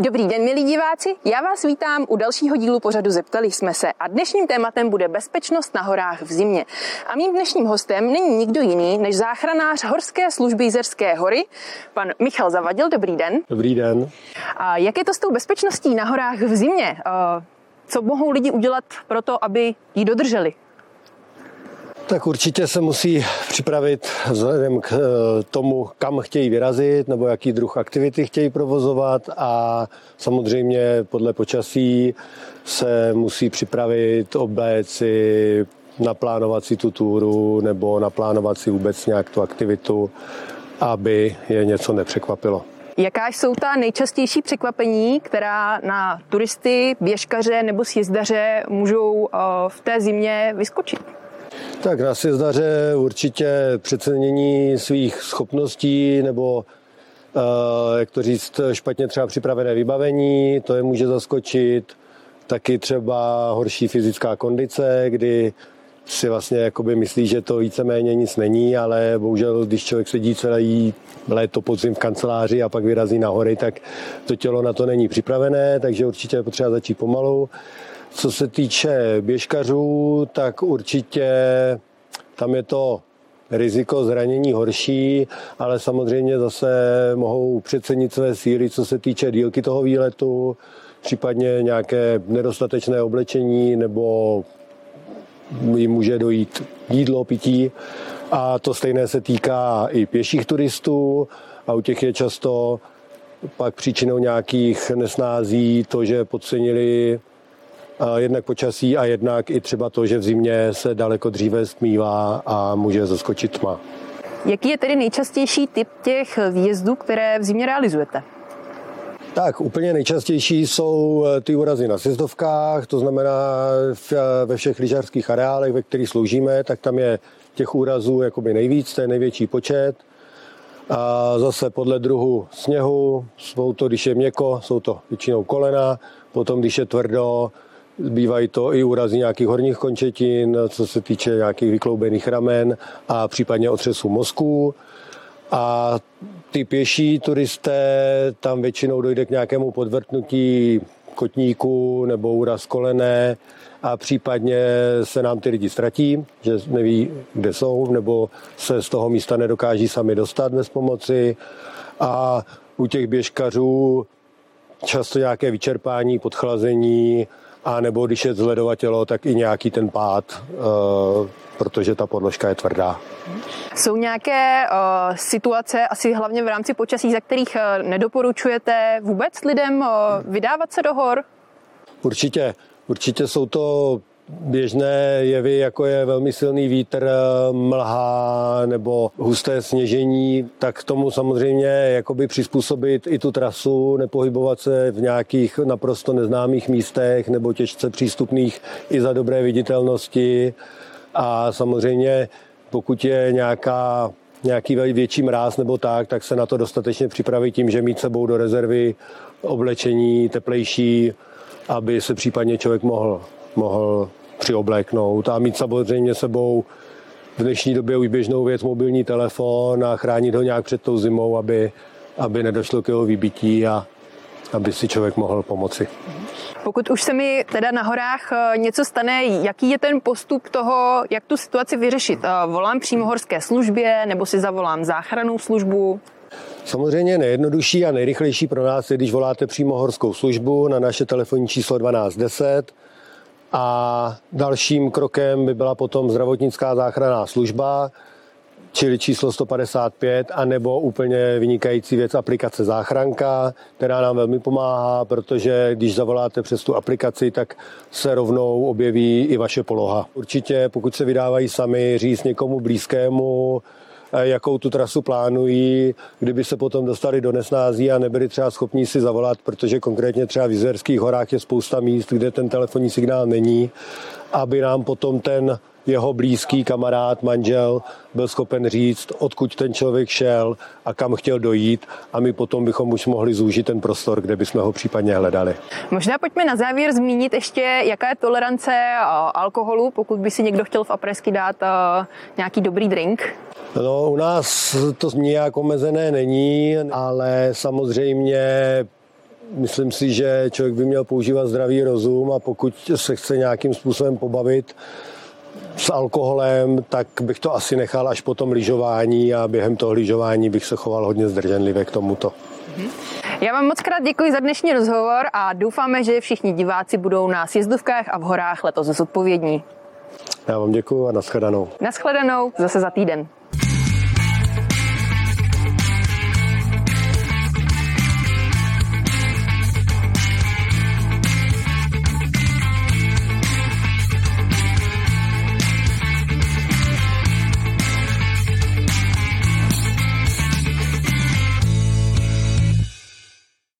Dobrý den, milí diváci, já vás vítám u dalšího dílu pořadu Zeptali jsme se a dnešním tématem bude bezpečnost na horách v zimě. A mým dnešním hostem není nikdo jiný než záchranář Horské služby Jizerské hory, pan Michal Zavadil. Dobrý den. Dobrý den. A jak je to s tou bezpečností na horách v zimě? Co mohou lidi udělat pro to, aby ji dodrželi? Tak určitě se musí připravit vzhledem k eh, tomu, kam chtějí vyrazit nebo jaký druh aktivity chtějí provozovat a samozřejmě podle počasí se musí připravit, obléct si, naplánovat si tu túru nebo naplánovat si vůbec nějak tu aktivitu, aby je něco nepřekvapilo. Jaká jsou ta nejčastější překvapení, která na turisty, běžkaře nebo sjezdaře můžou eh, v té zimě vyskočit? Tak na sjezdaře určitě přecenění svých schopností nebo eh, jak to říct, špatně třeba připravené vybavení, to je může zaskočit. Taky třeba horší fyzická kondice, kdy si vlastně jakoby myslí, že to víceméně nic není, ale bohužel, když člověk sedí celý léto podzim v kanceláři a pak vyrazí na hory, tak to tělo na to není připravené, takže určitě je potřeba začít pomalu. Co se týče běžkařů, tak určitě tam je to riziko zranění horší, ale samozřejmě zase mohou přecenit své síly, co se týče dílky toho výletu, případně nějaké nedostatečné oblečení nebo jim může dojít jídlo, pití. A to stejné se týká i pěších turistů a u těch je často pak příčinou nějakých nesnází to, že podcenili jednak počasí a jednak i třeba to, že v zimě se daleko dříve stmívá a může zaskočit tma. Jaký je tedy nejčastější typ těch výjezdů, které v zimě realizujete? Tak, úplně nejčastější jsou eh, ty úrazy na sjezdovkách, to znamená ve všech lyžařských areálech, ve kterých sloužíme, tak tam je těch úrazů jakoby nejvíc, to je největší počet. A zase podle druhu sněhu, jsou to, když je měko, jsou to většinou kolena, potom když je tvrdo, Bývají to i úrazy nějakých horních končetin, co se týče nějakých vykloubených ramen a případně otřesu mozku. A ty pěší turisté, tam většinou dojde k nějakému podvrtnutí kotníku nebo úraz kolené a případně se nám ty lidi ztratí, že neví, kde jsou, nebo se z toho místa nedokáží sami dostat bez pomoci. A u těch běžkařů často nějaké vyčerpání, podchlazení, a nebo když je zledovatělo, tak i nějaký ten pád, uh, protože ta podložka je tvrdá. Jsou nějaké uh, situace, asi hlavně v rámci počasí, za kterých uh, nedoporučujete vůbec lidem uh, vydávat se do hor? Určitě. Určitě jsou to běžné jevy, jako je velmi silný vítr, mlha nebo husté sněžení, tak tomu samozřejmě jakoby přizpůsobit i tu trasu, nepohybovat se v nějakých naprosto neznámých místech nebo těžce přístupných i za dobré viditelnosti. A samozřejmě pokud je nějaká nějaký větší mráz nebo tak, tak se na to dostatečně připravit tím, že mít sebou do rezervy oblečení teplejší, aby se případně člověk mohl, mohl přiobléknout a mít samozřejmě sebou v dnešní době už běžnou věc mobilní telefon a chránit ho nějak před tou zimou, aby, aby nedošlo k jeho vybití a aby si člověk mohl pomoci. Pokud už se mi teda na horách eh, něco stane, jaký je ten postup toho, jak tu situaci vyřešit? Eh, volám přímo horské službě nebo si zavolám záchranou službu? Samozřejmě nejjednodušší a nejrychlejší pro nás je, když voláte přímo horskou službu na naše telefonní číslo 1210 a dalším krokem by byla potom zdravotnická záchranná služba, čili číslo 155, anebo úplně vynikající věc aplikace Záchranka, která nám velmi pomáhá, protože když zavoláte přes tu aplikaci, tak se rovnou objeví i vaše poloha. Určitě, pokud se vydávají sami, říct někomu blízkému, jakou tu trasu plánují, kdyby se potom dostali do nesnází a nebyli třeba schopní si zavolat, protože konkrétně třeba v Jizerských horách je spousta míst, kde ten telefonní signál není, aby nám potom ten jeho blízký kamarád, manžel byl schopen říct, odkud ten člověk šel a kam chtěl dojít a my potom bychom už mohli zúžit ten prostor, kde bychom ho případně hledali. Možná pojďme na závěr zmínit ještě, jaká je tolerance alkoholu, pokud by si někdo chtěl v apresky dát nějaký dobrý drink. No, u nás to nějak omezené není, ale samozřejmě myslím si, že člověk by měl používat zdravý rozum a pokud se chce nějakým způsobem pobavit s alkoholem, tak bych to asi nechal až po tom lyžování a během toho lyžování bych se choval hodně zdrženlivě k tomuto. Já vám moc krát děkuji za dnešní rozhovor a doufáme, že všichni diváci budou na sjezdovkách a v horách letos zodpovědní. Já vám děkuji a nashledanou. Nashledanou zase za týden.